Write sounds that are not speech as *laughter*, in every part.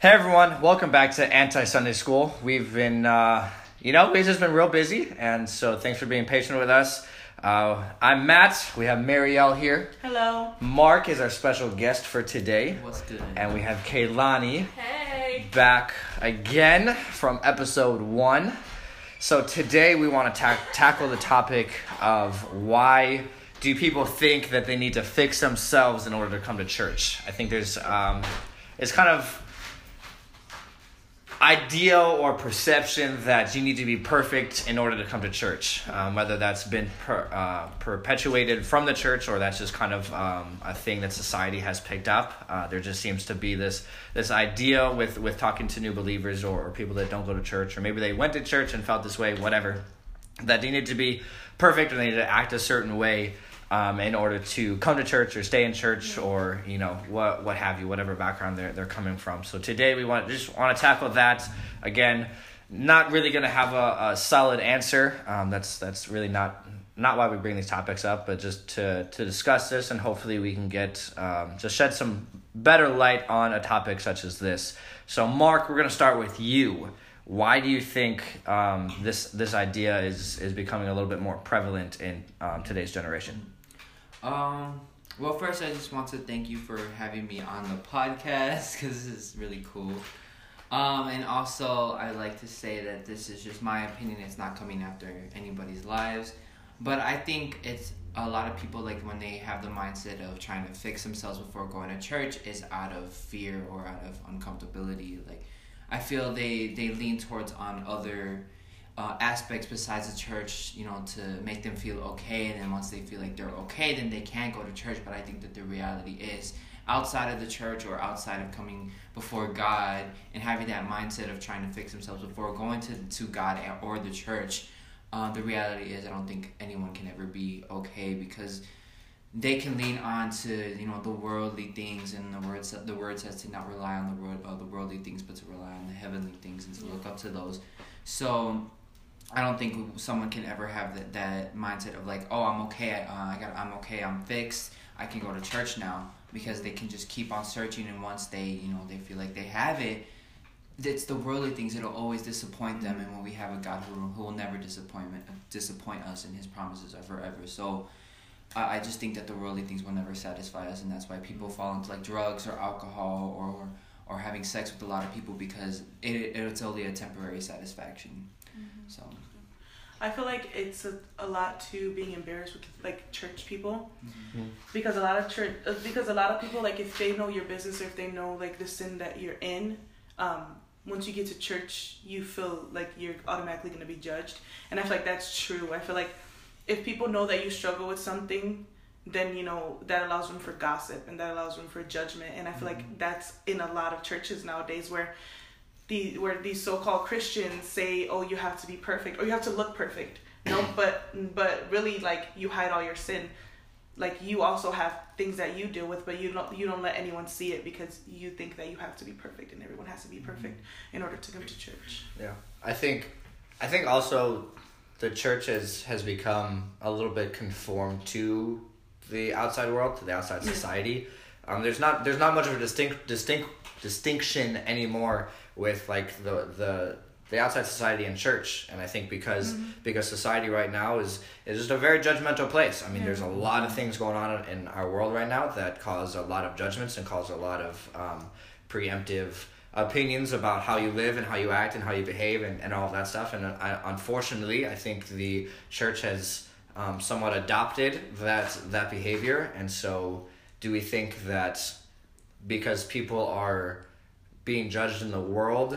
Hey everyone, welcome back to Anti Sunday School. We've been, uh, you know, we've just been real busy, and so thanks for being patient with us. Uh, I'm Matt. We have Marielle here. Hello. Mark is our special guest for today, What's good? and we have Kaylani Hey. back again from episode one. So today we want to ta- tackle the topic of why do people think that they need to fix themselves in order to come to church? I think there's um, it's kind of ideal or perception that you need to be perfect in order to come to church, um, whether that's been per, uh, perpetuated from the church or that's just kind of um, a thing that society has picked up. Uh, there just seems to be this this idea with with talking to new believers or, or people that don't go to church or maybe they went to church and felt this way, whatever, that they need to be perfect or they need to act a certain way um, in order to come to church or stay in church or you know what what have you whatever background they're they're coming from. So today we want just want to tackle that again. Not really going to have a, a solid answer. Um, that's that's really not not why we bring these topics up, but just to to discuss this and hopefully we can get um, just shed some better light on a topic such as this. So Mark, we're going to start with you. Why do you think um, this this idea is is becoming a little bit more prevalent in um, today's generation? Um. Well, first, I just want to thank you for having me on the podcast *laughs* because this is really cool. Um, and also, I like to say that this is just my opinion. It's not coming after anybody's lives, but I think it's a lot of people like when they have the mindset of trying to fix themselves before going to church is out of fear or out of uncomfortability. Like, I feel they they lean towards on other uh, aspects besides the church, you know, to make them feel okay. And then once they feel like they're okay, then they can go to church. But I think that the reality is outside of the church or outside of coming before God and having that mindset of trying to fix themselves before going to, to God or the church, uh, the reality is I don't think anyone can ever be okay because they can lean on to you know the worldly things and the word the word says to not rely on the world uh, the worldly things but to rely on the heavenly things and to look up to those so I don't think someone can ever have that, that mindset of like, oh, I'm okay, uh, I got, I'm okay, I'm fixed, I can go to church now because they can just keep on searching, and once they, you know, they feel like they have it, it's the worldly things that'll always disappoint them, and when we have a God who, who will never disappoint disappoint us, and His promises are forever. So, I, I just think that the worldly things will never satisfy us, and that's why people fall into like drugs or alcohol or or, or having sex with a lot of people because it it's only a temporary satisfaction. So. I feel like it's a, a lot to being embarrassed with like church people Mm-hmm. because a lot of church uh, because a lot of people like if they know your business or if they know like the sin that you're in um once you get to church you feel like you're automatically going to be judged and I feel like that's true. I feel like if people know that you struggle with something then you know that allows room for gossip and that allows room for judgment and I feel like that's in a lot of churches nowadays where the where these so-called Christians say, "Oh, you have to be perfect or you have to look perfect." No, *clears throat* but but really, like you hide all your sin. Like you also have things that you deal with, but you don't you don't let anyone see it because you think that you have to be perfect and everyone has to be mm-hmm. perfect in order to come to church. Yeah, I think, I think also, the church has has become a little bit conformed to the outside world, to the outside society. Um, there's not there's not much of a distinct distinct distinction anymore with like the the the outside society and church. And i think because because society right now is is just a very judgmental place. I mean Yeah. there's a lot of things going on in our world right now that cause a lot of judgments and cause a lot of um, preemptive opinions about how you live and how you act and how you behave and, and all of that stuff. And I, unfortunately i think the church has um, somewhat adopted that that behavior. And so do we think that because people are being judged in the world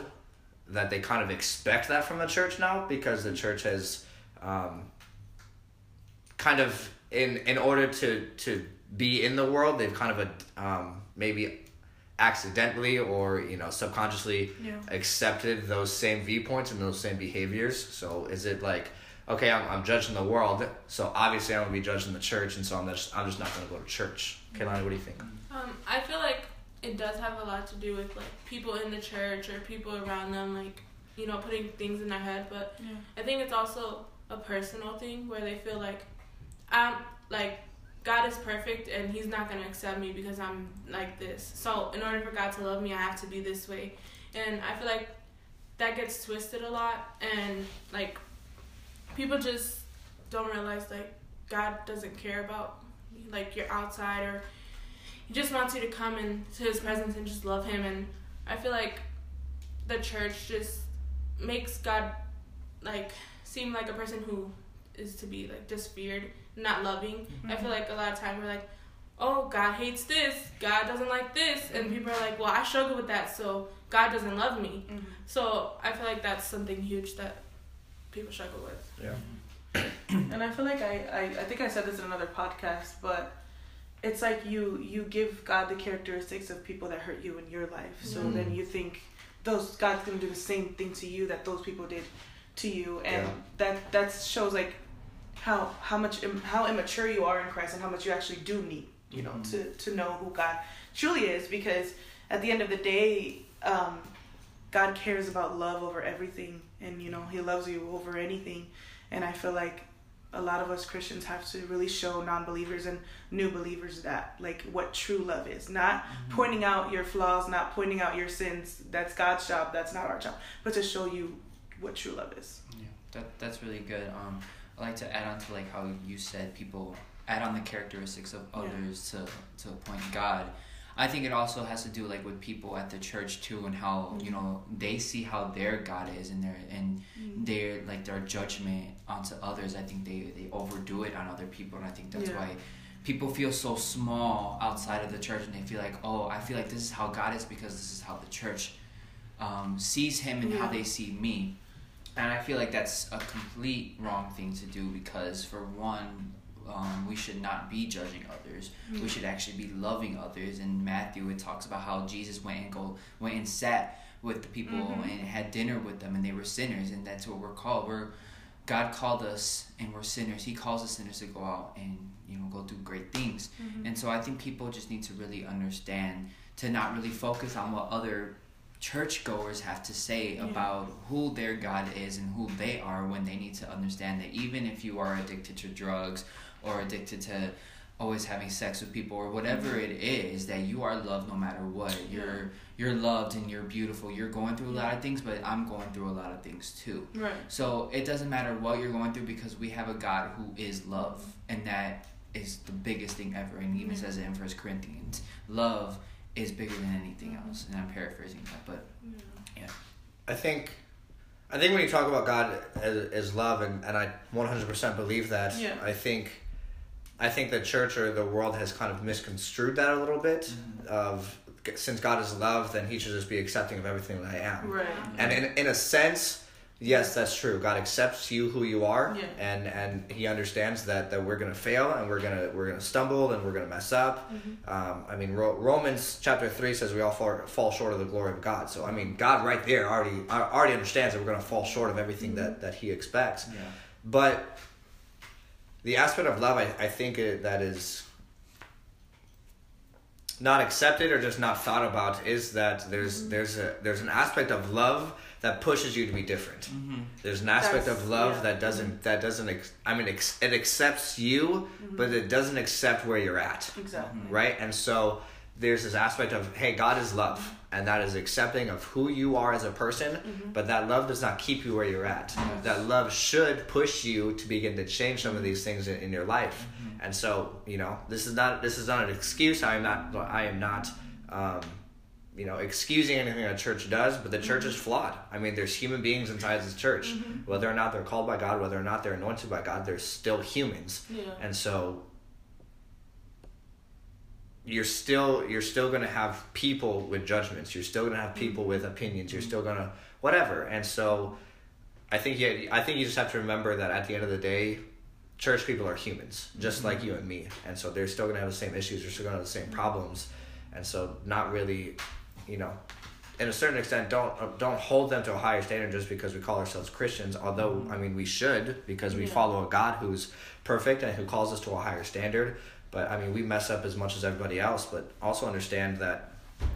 that they kind of expect that from the church now because the church has um, kind of in in order to to be in the world they've kind of um, maybe accidentally or you know subconsciously Yeah. accepted those same viewpoints and those same behaviors so is it like okay i'm, I'm judging the world so obviously i'm going to be judging the church and so i'm just i'm just not going to go to church Kaylani, what do you think Um, I feel like it does have a lot to do with like people in the church or people around them, like you know, putting things in their head. But Yeah. I think it's also a personal thing where they feel like, I'm like God is perfect and He's not gonna accept me because I'm like this. So in order for God to love me, I have to be this way, and I feel like that gets twisted a lot, and like people just don't realize like God doesn't care about like your outside or He just wants you to come into His presence and just love Him, and I feel like the church just makes God like seem like a person who is to be like just feared, not loving. I feel like a lot of time we're like, oh, God hates this, God doesn't like this, and people are like, well, I struggle with that, so God doesn't love me. Mhm. So I feel like that's something huge that people struggle with. Yeah. *clears throat* and I feel like I, I I think I said this in another podcast, but it's like you you give God the characteristics of people that hurt you in your life. So Mhm. then you think those God's gonna do the same thing to you that those people did to you, and Yeah. that that shows like how how much im- how immature you are in Christ and how much you actually do need you know Mhm. to to know who God truly is because at the end of the day. Um, God cares about love over everything, and you know He loves you over anything. And I feel like a lot of us Christians have to really show non-believers and new believers that like what true love is. Not pointing out your flaws, not pointing out your sins. That's God's job. That's not our job. But to show you what true love is. Yeah, that that's really good. Um, I like to add on to like how you said people add on the characteristics of Yeah. others to to point God. I think it also has to do like with people at the church too, and how you know they see how their God is, and their and their like their judgment onto others. I think they they overdo it on other people, and I think that's Yeah. why people feel so small outside of the church, and they feel like oh, I feel like this is how God is because this is how the church um, sees Him and how they see me. And I feel like that's a complete wrong thing to do because, for one, um, we should not be judging others. We should actually be loving others. In Matthew, it talks about how Jesus went and go went and sat with the people Mhm. and had dinner with them, and they were sinners, and that's what we're called. We're God called us, and we're sinners. He calls us sinners to go out and you know go do great things. And so I think people just need to really understand to not really focus on what other churchgoers have to say Yeah. about who their God is and who they are when they need to understand that even if you are addicted to drugs or addicted to always having sex with people or whatever mm-hmm. it is that you are loved no matter what you're you're loved and you're beautiful you're going through a lot of things but i'm going through a lot of things too Right. so it doesn't matter what you're going through because we have a God who is love, and that is the biggest thing ever. And even Yeah. says it in First Corinthians, love is bigger than anything else. And I'm paraphrasing that, but yeah. I think, I think when you talk about God as, as love, and, and I one hundred percent believe that. Yeah. I think, I think the church or the world has kind of misconstrued that a little bit. Mm-hmm. Of since God is love, then He should just be accepting of everything that I am. Right. And in in a sense, yes, that's true. God accepts you who you are, Yeah. and and He understands that that we're gonna fail and we're gonna we're gonna stumble and we're gonna mess up. Mm-hmm. Um, I mean, Ro- Romans chapter three says we all fall, fall short of the glory of God. So I mean, God right there already uh, already understands that we're gonna fall short of everything that mm-hmm. that He expects. yeah. But the aspect of love, I, I think it, that is not accepted or just not thought about is that there's mm-hmm. there's a there's an aspect of love that pushes you to be different. Mm-hmm. There's an aspect That's- of love yeah. that doesn't mm-hmm. that doesn't ex- I mean ex- it accepts you, mm-hmm. but it doesn't accept where you're at, Exactly. right? And so there's this aspect of hey, God is love, and that is accepting of who you are as a person, but that love does not keep you where you're at. That love should push you to begin to change some of these things in, in your life. And so, you know, this is not this is not an excuse. I am not I am not um, you know, excusing anything a church does, but the church mm-hmm. is flawed. I mean, there's human beings inside the church. Mm-hmm. Whether or not they're called by God, whether or not they're anointed by God, they're still humans. Yeah. And so you're still you're still going to have people with judgments. You're still going to have people mm-hmm. with opinions. You're still going to whatever. And so I think you I think you just have to remember that at the end of the day church people are humans just mm-hmm. like you and me. And so they're still going to have the same issues. They're still going to have the same problems. And so not really, you know, in a certain extent don't uh, don't hold them to a higher standard just because we call ourselves Christians although mm-hmm. I mean we should because we Yeah. follow a God who's perfect and who calls us to a higher standard but I mean we mess up as much as everybody else but also understand that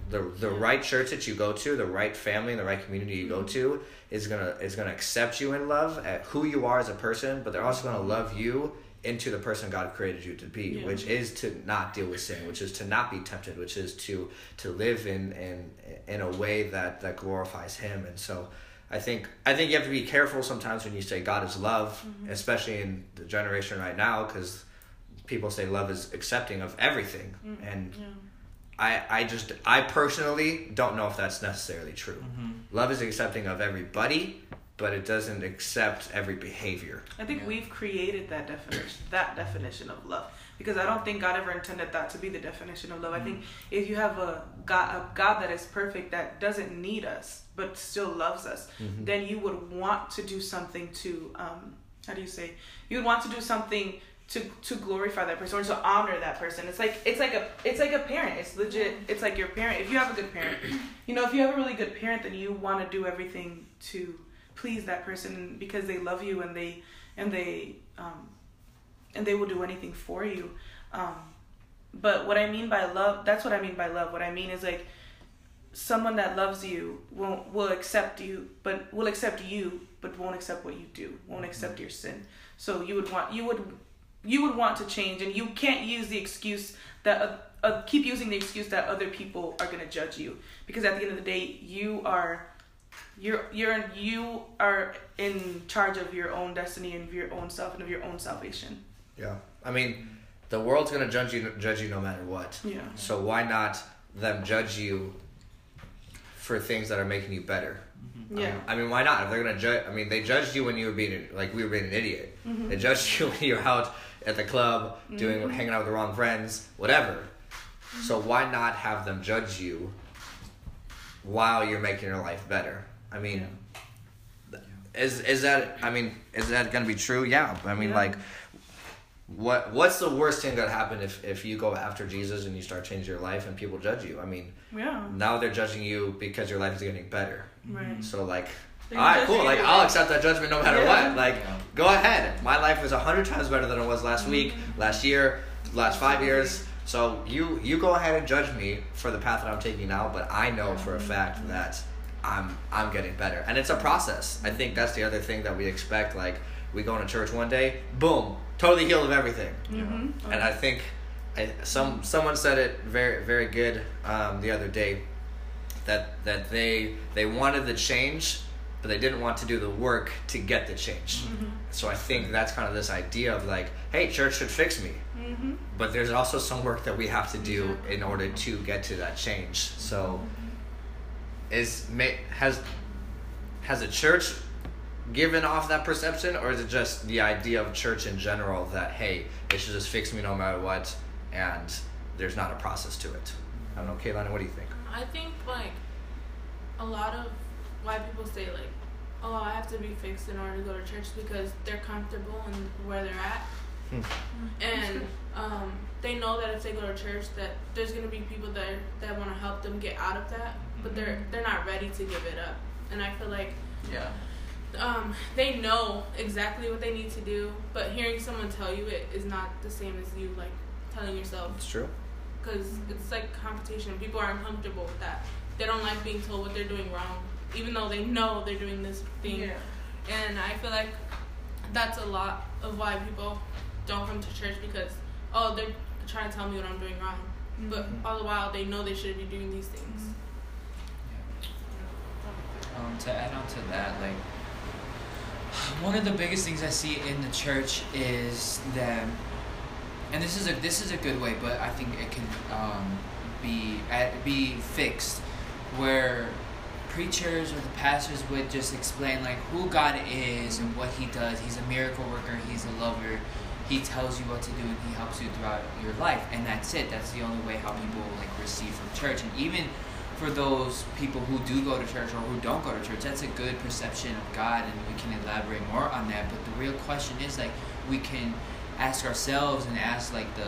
the the right church that you go to the right family and the right community you go mm-hmm. to is gonna is gonna accept you in love at who you are as a person but they're also gonna love you into the person God created you to be, Yeah. which is to not deal with sin, which is to not be tempted, which is to to live in in in a way that that glorifies Him. And so, I think I think you have to be careful sometimes when you say God is love, mm-hmm. especially in the generation right now, because people say love is accepting of everything, mm-hmm. and Yeah. I I just I personally don't know if that's necessarily true. Mm-hmm. Love is accepting of everybody, but it doesn't accept every behavior. I think Yeah. we've created that definition, that definition of love, because I don't think God ever intended that to be the definition of love. I think mm. if you have a God, a God that is perfect, that doesn't need us but still loves us, mm-hmm. then you would want to do something to, um, how do you say? You would want to do something to to glorify that person or to honor that person. It's like it's like a it's like a parent. It's legit. It's like your parent. If you have a good parent, *clears throat* you know, if you have a really good parent, then you want to do everything to please that person because they love you and they and they um, and they will do anything for you. Um, but what I mean by love, that's what I mean by love. What I mean is like someone that loves you won't will accept you, but will accept you, but won't accept what you do. Won't accept your sin. So you would want you would you would want to change, and you can't use the excuse that. Uh, uh, keep using the excuse that other people are going to judge you because at the end of the day you are you're you're you are in charge of your own destiny and of your own self and of your own salvation. Yeah. I mean, the world's gonna judge you judge you no matter what. Yeah. So why not them judge you for things that are making you better? Yeah. I mean, why not? If they're gonna judge, I mean, they judged you when you were being like we were being an idiot. Mm-hmm. They judged *laughs* you when you were out at the club doing mm-hmm. hanging out with the wrong friends, whatever. So why not have them judge you while you're making your life better? I mean, is is that? I mean, is that gonna be true? Yeah. I mean, Yeah. like, what what's the worst thing that happen if if you go after Jesus and you start changing your life and people judge you? I mean, Yeah. now they're judging you because your life is getting better. Right. So like, all right, cool. Like I'll accept that judgment no matter Yeah. what. Like, Yeah. go ahead. My life is a hundred times better than it was last week, last year, last five years. So you you go ahead and judge me for the path that I'm taking now, but I know for a fact that I'm I'm getting better, and it's a process. I think that's the other thing that we expect. Like we go into church one day, boom, totally healed of everything. Mm-hmm. And I think I, some someone said it very very good um, the other day that that they they wanted the change, but they didn't want to do the work to get the change. So I think that's kind of this idea of like, hey, church should fix me, Mm-hmm. but there's also some work that we have to do in order to get to that change. So is may has has a church given off that perception or is it just the idea of church in general that hey it should just fix me no matter what and there's not a process to it i don't know Kaylani what do you think I think like a lot of why people say like, oh, I have to be fixed in order to go to church because they're comfortable in where they're at, Hmm. and um, they know that if they go to church, that there's gonna be people that that want to help them get out of that, but they're they're not ready to give it up, and I feel like Yeah. um, they know exactly what they need to do, but hearing someone tell you it is not the same as you like telling yourself it's true because it's like confrontation. People are uncomfortable with that. They don't like being told what they're doing wrong, even though they know they're doing this thing. Yeah. And I feel like that's a lot of why people don't come to church because oh they're trying to tell me what I'm doing wrong, but all the while they know they should be doing these things. Um, to add on to that, like one of the biggest things I see in the church is that, and this is a this is a good way, but I think it can um, be at, be fixed, where preachers or the pastors would just explain like who God is and what He does. He's a miracle worker. He's a lover. He tells you what to do and He helps you throughout your life, and that's it. That's the only way how people like receive from church, and even for those people who do go to church or who don't go to church, that's a good perception of God, and we can elaborate more on that. But the real question is like we can ask ourselves and ask like the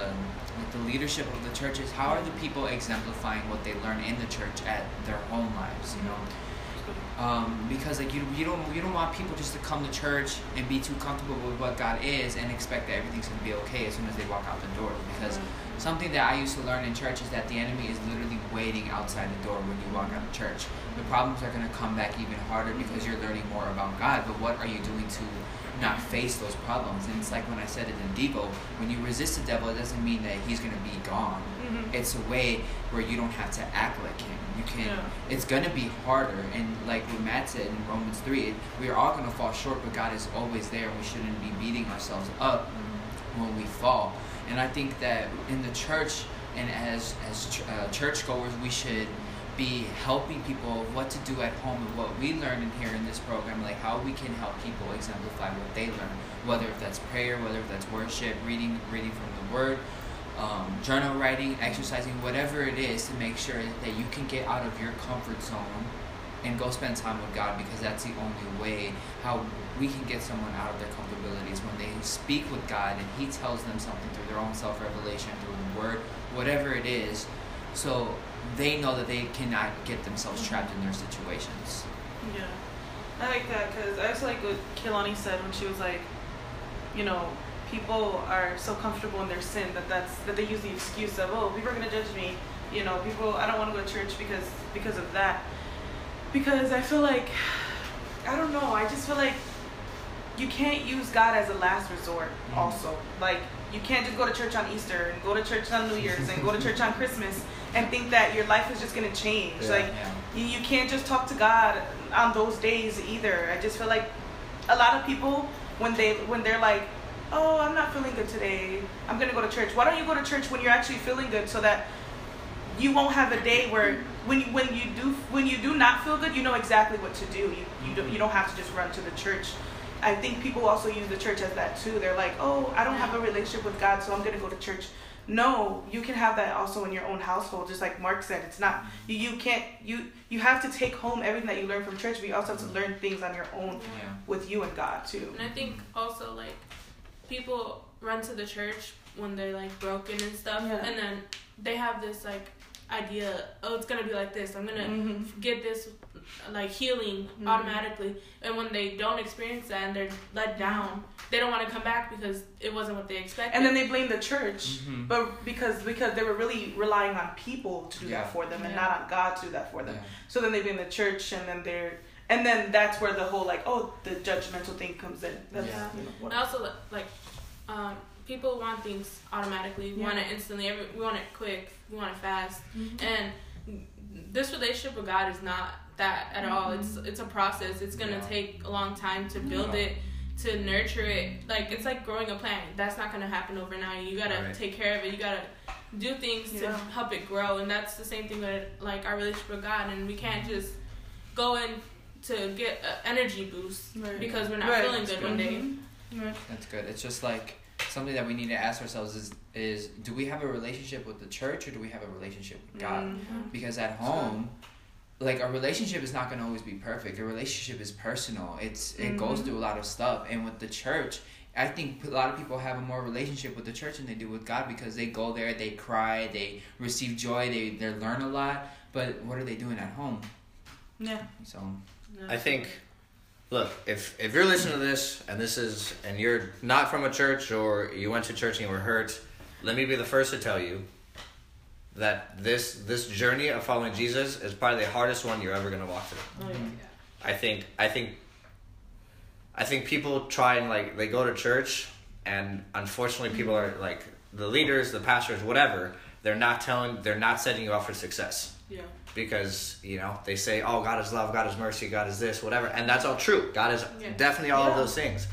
like the leadership of the churches, how are the people exemplifying what they learn in the church at their home lives? You know, um, because like you you don't you don't want people just to come to church and be too comfortable with what God is and expect that everything's gonna be okay as soon as they walk out the door because something that I used to learn in church is that the enemy is literally waiting outside the door when you walk out of church. The problems are going to come back even harder because you're learning more about God. But what are you doing to not face those problems? And it's like when I said it in Devo, when you resist the devil, it doesn't mean that he's going to be gone. Mhm. It's a way where you don't have to act like him. You can. Yeah. It's going to be harder. And like what Matt said in Romans 3, we are all going to fall short, but God is always there. We shouldn't be beating ourselves up when we fall. And I think that in the church and as as ch- uh, churchgoers, we should be helping people what to do at home and what we learn in here in this program, like how we can help people exemplify what they learn, whether if that's prayer, whether if that's worship, reading reading from the Word, um, journal writing, exercising, whatever it is, to make sure that you can get out of your comfort zone and go spend time with God because that's the only way how we can get someone out of their comfortabilities when they speak with God and He tells them something through their own self revelation, through the Word, whatever it is, so they know that they cannot get themselves trapped in their situations. Yeah, I like that because I also like what Kaylani said when she was like, you know, people are so comfortable in their sin that that's that they use the excuse of oh people are gonna judge me, you know, people I don't want to go to church because because of that, because I feel like *sighs* I don't know I just feel like you can't use God as a last resort. Mhm. Also, like you can't just go to church on Easter and go to church on New Year's and go to church on Christmas and think that your life is just gonna change. Yeah. Like Yeah. you, you can't just talk to God on those days either. I just feel like a lot of people when they when they're like, "Oh, I'm not feeling good today. I'm going to go to church." Why don't you go to church when you're actually feeling good so that you won't have a day where when you, when you do when you do not feel good, you know exactly what to do. You you don't, you don't have to just run to the church. I think people also use the church as that too. They're like, "Oh, I don't have a relationship with God, so I'm going to go to church." No, you can have that also in your own household. Just like Mark said, it's not you. You can't you you have to take home everything that you learn from church, but you also have to learn things on your own Yeah. with you and God too. And I think also like people run to the church when they're like broken and stuff, Yeah. and then they have this like idea, oh, it's gonna be like this. I'm gonna Mhm. get this like healing Mhm. automatically, and when they don't experience that and they're let down, they don't want to come back because it wasn't what they expected. And then they blame the church, Mhm. but because because they were really relying on people to do Yeah. that for them, and not on God to do that for them. Yeah. So then they blame the church, and then they're and then that's where the whole like oh the judgmental thing comes in. That's, Yeah. you know, what- And also like um, people want things automatically. We want it instantly. Every, we want it quick. We want it fast. Mhm. And this relationship with God is not that at all. It's it's a process. It's gonna Yeah. take a long time to build Yeah. it, to nurture it. Like it's like growing a plant. That's not gonna happen overnight. You gotta Right. take care of it. You gotta do things to help it grow. And that's the same thing with like our relationship with God. And we can't just go in to get an energy boost Right. because we're not Right. feeling good one day. Mhm. Right. That's good. It's just like something that we need to ask ourselves is is do we have a relationship with the church or do we have a relationship with God? Mhm. Because at home, like a relationship is not going to always be perfect. A relationship is personal. It's it goes Mhm. through a lot of stuff. And with the church, I think a lot of people have a more relationship with the church than they do with God because they go there, they cry, they receive joy, they they learn a lot. But what are they doing at home? Yeah. So I think, look, if if you're listening to this and this is and you're not from a church or you went to church and you were hurt, let me be the first to tell you that this this journey of following Jesus is probably the hardest one you're ever gonna walk through. Oh, yeah. I think I think I think people try and like they go to church and unfortunately people are like the leaders, the pastors, whatever, they're not telling they're not setting you up for success Yeah. Because you know they say oh god is love god is mercy god is this whatever. And that's all true. God is Yeah. definitely all of those things.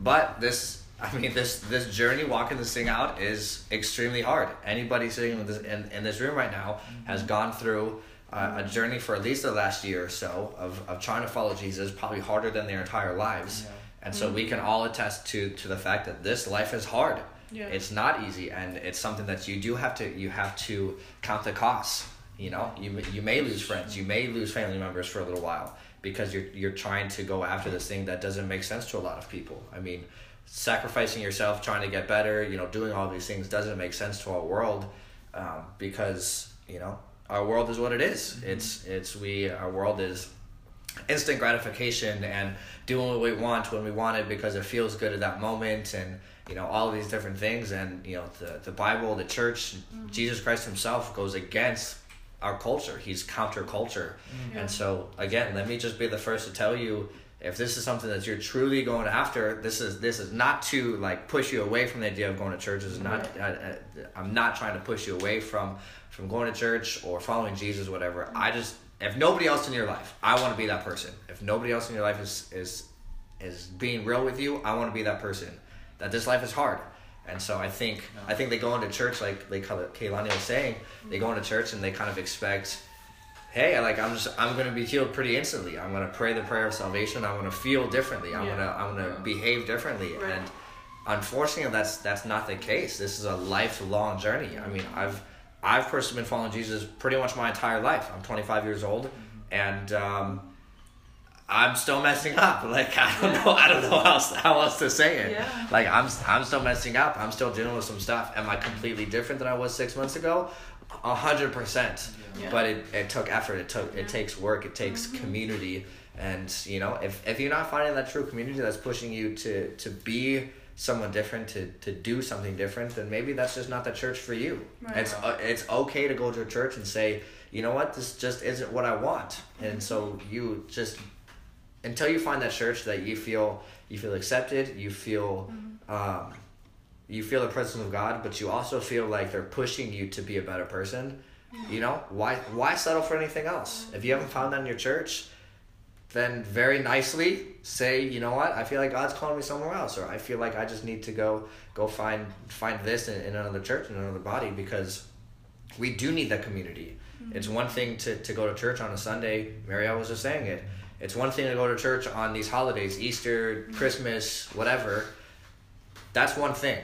But this i mean this this journey walking this thing out is extremely hard. Anybody sitting in this, in, in this room right now has gone through uh, a journey for at least the last year or so of, of trying to follow jesus probably harder than their entire lives. And so we can all attest to to the fact that this life is hard. Yeah. it's not easy and it's something that you do have to you have to count the costs you know you may- you may lose friends you may lose family members for a little while because you're you're trying to go after this thing that doesn't make sense to a lot of people. I mean sacrificing yourself trying to get better you know doing all these things doesn't make sense to our world um, because you know our world is what it is. it's it's we our world is instant gratification and doing what we want when we want it because it feels good at that moment and you know all of these different things. And you know the the Bible, the church, Jesus Christ Himself goes against our culture. He's counterculture, mm-hmm. and so again, let me just be the first to tell you if this is something that you're truly going after. This is this is not to like push you away from the idea of going to church. This is not. Mm-hmm. I, I, I'm not trying to push you away from from going to church or following Jesus, whatever. I mm-hmm. just if nobody else in your life, I want to be that person. If nobody else in your life is is is being real with you, I want to be that person. That this life is hard. And so I think I think they go into church like like Kaylani was saying, they go into church and they kind of expect, hey, like I'm just I'm gonna be healed pretty instantly. I'm gonna pray the prayer of salvation. I'm gonna feel differently. I'm Yeah. gonna I'm gonna behave differently. Right. And unfortunately, that's that's not the case. This is a lifelong journey. I mean, I've I've personally been following Jesus pretty much my entire life. I'm 25 years old, and um, I'm still messing up. *laughs* Like I don't know, I don't know how else, how else to say it. Yeah. Like I'm I'm still messing up. I'm still dealing with some stuff. Am I completely different than I was six months ago? A hundred percent. But it, it took effort. It took it takes work. It takes community. And you know, if if you're not finding that true community that's pushing you to to be someone different to to do something different, then maybe that's just not the church for you. Right. It's uh, it's okay to go to a church and say, you know what, this just isn't what I want. And so you just until you find that church that you feel you feel accepted, you feel mm-hmm. um, you feel the presence of God, but you also feel like they're pushing you to be a better person. You mm-hmm. know why why settle for anything else? If you haven't found that in your church, then very nicely say, you know what, I feel like God's calling me somewhere else, or I feel like I just need to go go find find this in, in another church in another body because we do need that community. Mm-hmm. It's one thing to, to go to church on a Sunday. Marielle was just saying it. It's one thing to go to church on these holidays, Easter, Christmas, whatever. That's one thing.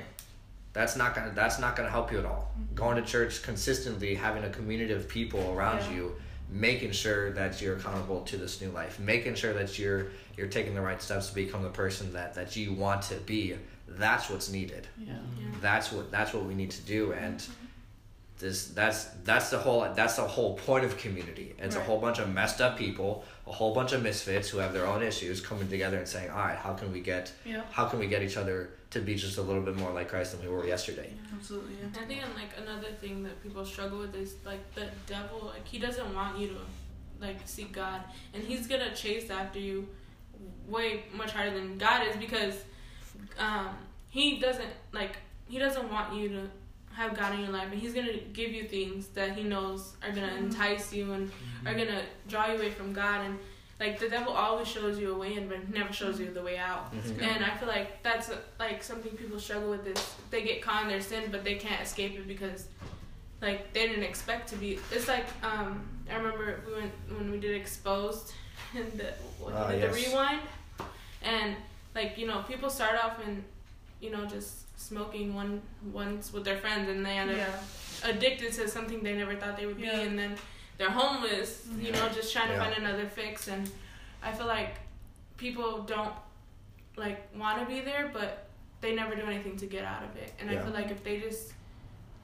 That's not gonna that's not gonna help you at all. Mm-hmm. Going to church consistently, having a community of people around Yeah. you, making sure that you're accountable to this new life, making sure that you're you're taking the right steps to become the person that, that you want to be. That's what's needed Yeah. that's what that's what we need to do and mm-hmm. this that's that's the whole that's the whole point of community it's a whole bunch of messed up people a whole bunch of misfits who have their own issues coming together and saying all right how can we get Yeah. how can we get each other to be just a little bit more like christ than we were yesterday Absolutely. Yeah. I think and like another thing that people struggle with is like the devil like he doesn't want you to like seek God and he's gonna chase after you way much harder than God is because um he doesn't like he doesn't want you to have God in your life and he's gonna give you things that he knows are gonna entice you and are gonna draw you away from God and like the devil always shows you a way in but never shows you the way out. Mhm. And I feel like that's like something people struggle with is they get caught in their sin, but they can't escape it because like they didn't expect to be. It's like um I remember we went when we did exposed *laughs* and the what, Ah, the yes. rewind, and like you know people start off and you know just smoking one once with their friends and they end up Yeah. addicted to something they never thought they would Yeah. be and then they're homeless you know just trying to find another fix and i feel like people don't like want to be there but they never do anything to get out of it and i feel like if they just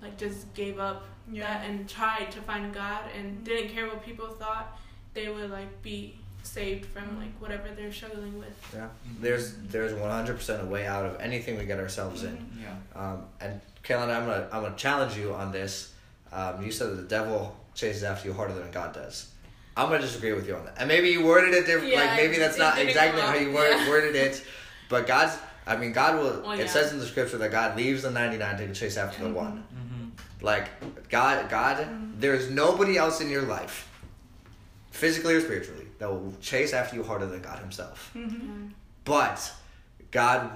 like just gave up Yeah. that and tried to find god and mm-hmm. didn't care what people thought they would like be saved from like whatever they're struggling with yeah there's there's 100% a way out of anything we get ourselves in Yeah. Um, and Kaylin, I'm gonna I'm gonna challenge you on this. Um, you said that the devil chases after you harder than God does. I'm gonna disagree with you on that. And maybe you worded it different. Yeah, like maybe that's not exactly how you word, Yeah. worded it. But God's. I mean, God will. Well, It yeah. says in the scripture that God leaves the 99 to chase after the one. Mm-hmm. Like God, God, Mm-hmm. there's nobody else in your life, physically or spiritually, that will chase after you harder than God Himself. Mm-hmm. But God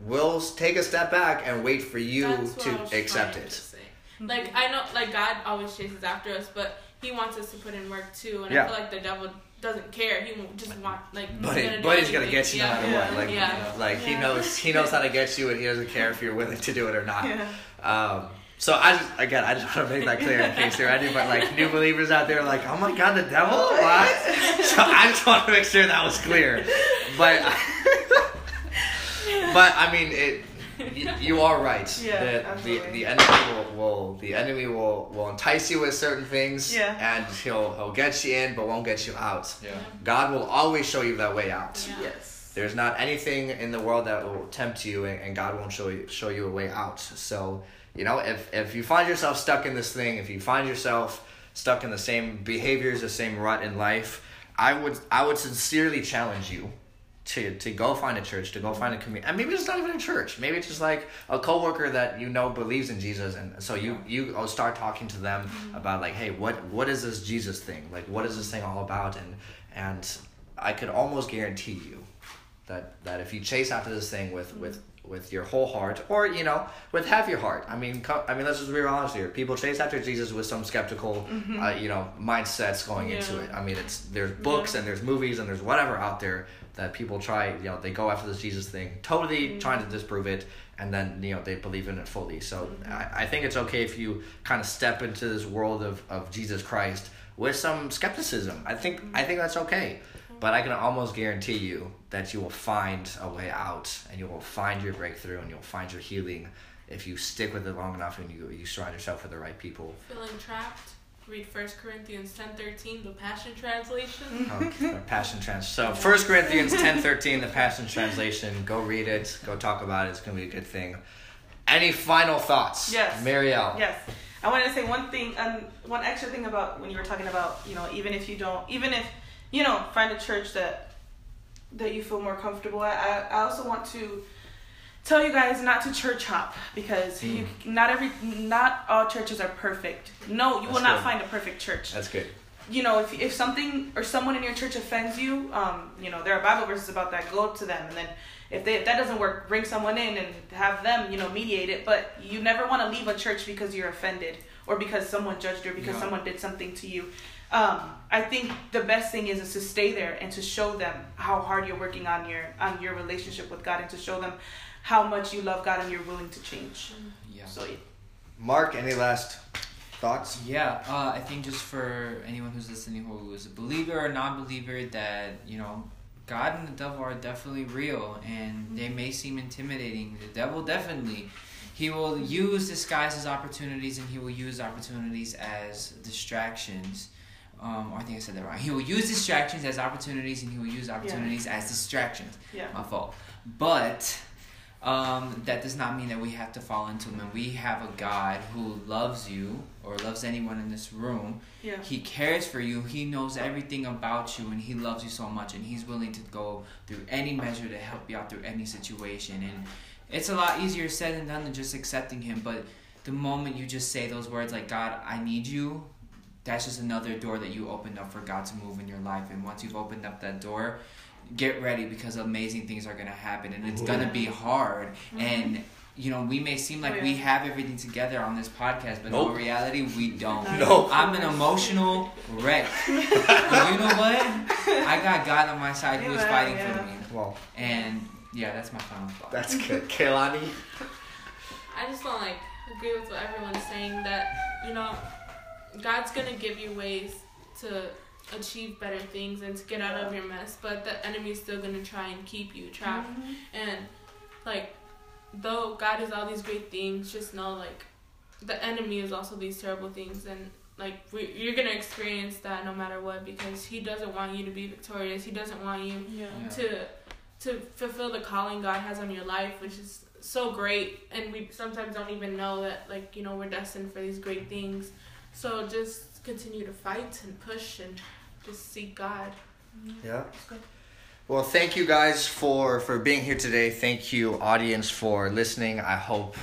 will take a step back and wait for you That's to accept it. to say. Like I know, like God always chases after us, but He wants us to put in work too. And Yeah. I feel like the devil doesn't care. He won't just want like. But he's he, gonna but he's gonna get you no yeah. matter Yeah. what. Like, Yeah. like he knows he knows *laughs* how to get you, and he doesn't care if you're willing to do it or not. Yeah. Um, so I just again I just *laughs* want to make that clear in case there are any but like new believers out there like oh my god the devil what? *laughs* so I just want to make sure that was clear. But *laughs* but I mean it y- you are right. Yeah, the, the the enemy will, will the enemy will, will entice you with certain things. Yeah. And he'll he'll get you in, but won't get you out. Yeah. God will always show you that way out. Yeah. Yes. There's not anything in the world that will tempt you, and, and God won't show you show you a way out. So, you know, if if you find yourself stuck in this thing, if you find yourself stuck in the same behaviors, the same rut in life, I would I would sincerely challenge you to to go find a church, to go find a community, and maybe it's not even a church. Maybe it's just like a coworker that you know believes in Jesus, and so you you start talking to them mm-hmm. about like, hey, what what is this Jesus thing? Like, what is this thing all about? And and I could almost guarantee you that that if you chase after this thing with mm-hmm. with with your whole heart or you know with half your heart. I mean co- i mean let's just be real honest here. People chase after jesus with some skeptical mm-hmm. uh, you know mindsets going into it. I mean it's there's books Yeah. and there's movies and there's whatever out there that people try you know they go after this jesus thing totally mm-hmm. trying to disprove it and then you know they believe in it fully. So mm-hmm. I, I think it's okay if you kind of step into this world of, of jesus christ with some skepticism. I think i think that's okay but I can almost guarantee you that you will find a way out and you will find your breakthrough and you'll find your healing if you stick with it long enough and you, you surround yourself with the right people. Feeling trapped? Read 1 Corinthians ten thirteen, the Passion Translation. *laughs* The Passion Trans. So First Corinthians ten thirteen, the Passion Translation. Go read it. Go talk about it. It's gonna be a good thing. Any final thoughts? Yes. Marielle. Yes. I wanted to say one thing, um, one extra thing about when you were talking about, you know, even if you don't, even if, you know, find a church that that you feel more comfortable at. I, I also want to tell you guys not to church hop because you, not every, not all churches are perfect. No, you will That's not good. find a perfect church That's good. you know, if, if something or someone in your church offends you, um, you know, there are Bible verses about that. Go to them, and then if they if that doesn't work, bring someone in and have them, you know, mediate it. But you never want to leave a church because you're offended or because someone judged you or because someone did something to you. Um, I think the best thing is, is to stay there and to show them how hard you're working on your on your relationship with God and to show them how much you love God and you're willing to change. Yeah. So yeah. Mark, any last thoughts? Yeah, uh, I think just for anyone who's listening who is a believer or non-believer, that you know, God and the devil are definitely real, and they may seem intimidating. The devil definitely, he will use disguise as opportunities, and he will use opportunities as distractions. Um, or I think I said that wrong. He will use distractions as opportunities, and he will use opportunities as distractions. Yeah. My fault. But um, that does not mean that we have to fall into him. And we have a God who loves you or loves anyone in this room. Yeah. He cares for you. He knows everything about you, and he loves you so much. And he's willing to go through any measure to help you out through any situation. And it's a lot easier said than done than just accepting him. But the moment you just say those words like God, I need you. That's just another door that you opened up for God to move in your life. And once you've opened up that door, get ready because amazing things are going to happen and it's oh, going to be hard mm-hmm. and you know we may seem oh, like Oh, yeah. we have everything together on this podcast but Nope. in reality we don't No. i'm an emotional wreck but *laughs* you know what i got god on my side who is fighting yeah. for me Well, and yeah that's my final thought that's *laughs* good. Kaylani? I just don't like agree with what everyone's saying that you know God's gonna give you ways to achieve better things and to get out of your mess, but the enemy's still gonna try and keep you trapped. Mm-hmm. And like, though God is all these great things, just know like the enemy is also these terrible things, and like we, you're gonna experience that no matter what because he doesn't want you to be victorious. He doesn't want you Yeah. Yeah. to to fulfill the calling God has on your life, which is so great, and we sometimes don't even know that like you know we're destined for these great things. So just continue to fight and push and just seek God. Yeah. Well, thank you guys for for being here today. Thank you, audience, for listening. I hope,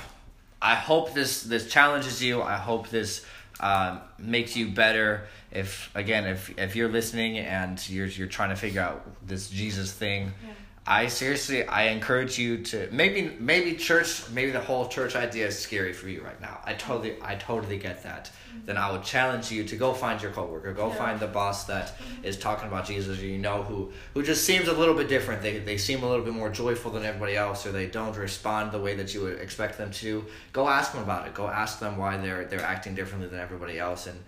I hope this this challenges you. I hope this um, makes you better. If again, if if you're listening and you're you're trying to figure out this Jesus thing, Yeah. I seriously I encourage you to maybe maybe church maybe the whole church idea is scary for you right now. I totally I totally get that. Mm-hmm. Then I would challenge you to go find your coworker, go Yeah. find the boss that mm-hmm. is talking about Jesus you know who who just seems a little bit different. They they seem a little bit more joyful than everybody else or they don't respond the way that you would expect them to. Go ask them about it. Go ask them why they're they're acting differently than everybody else and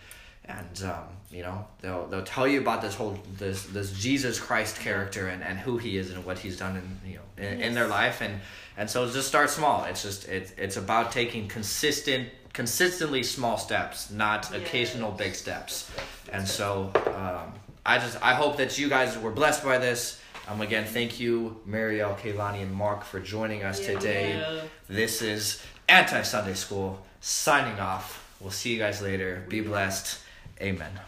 and um, you know they'll they'll tell you about this whole this this Jesus Christ character and, and who he is and what he's done in you know in, in their life and and so just start small. It's just it's it's about taking consistent consistently small steps, not Yes. occasional big steps. And so um, I just I hope that you guys were blessed by this. Um, again, thank you, Marielle, Kaylani, and Mark for joining us Yeah, today. This is Anti Sunday School signing off. We'll see you guys later. Be blessed. Amen.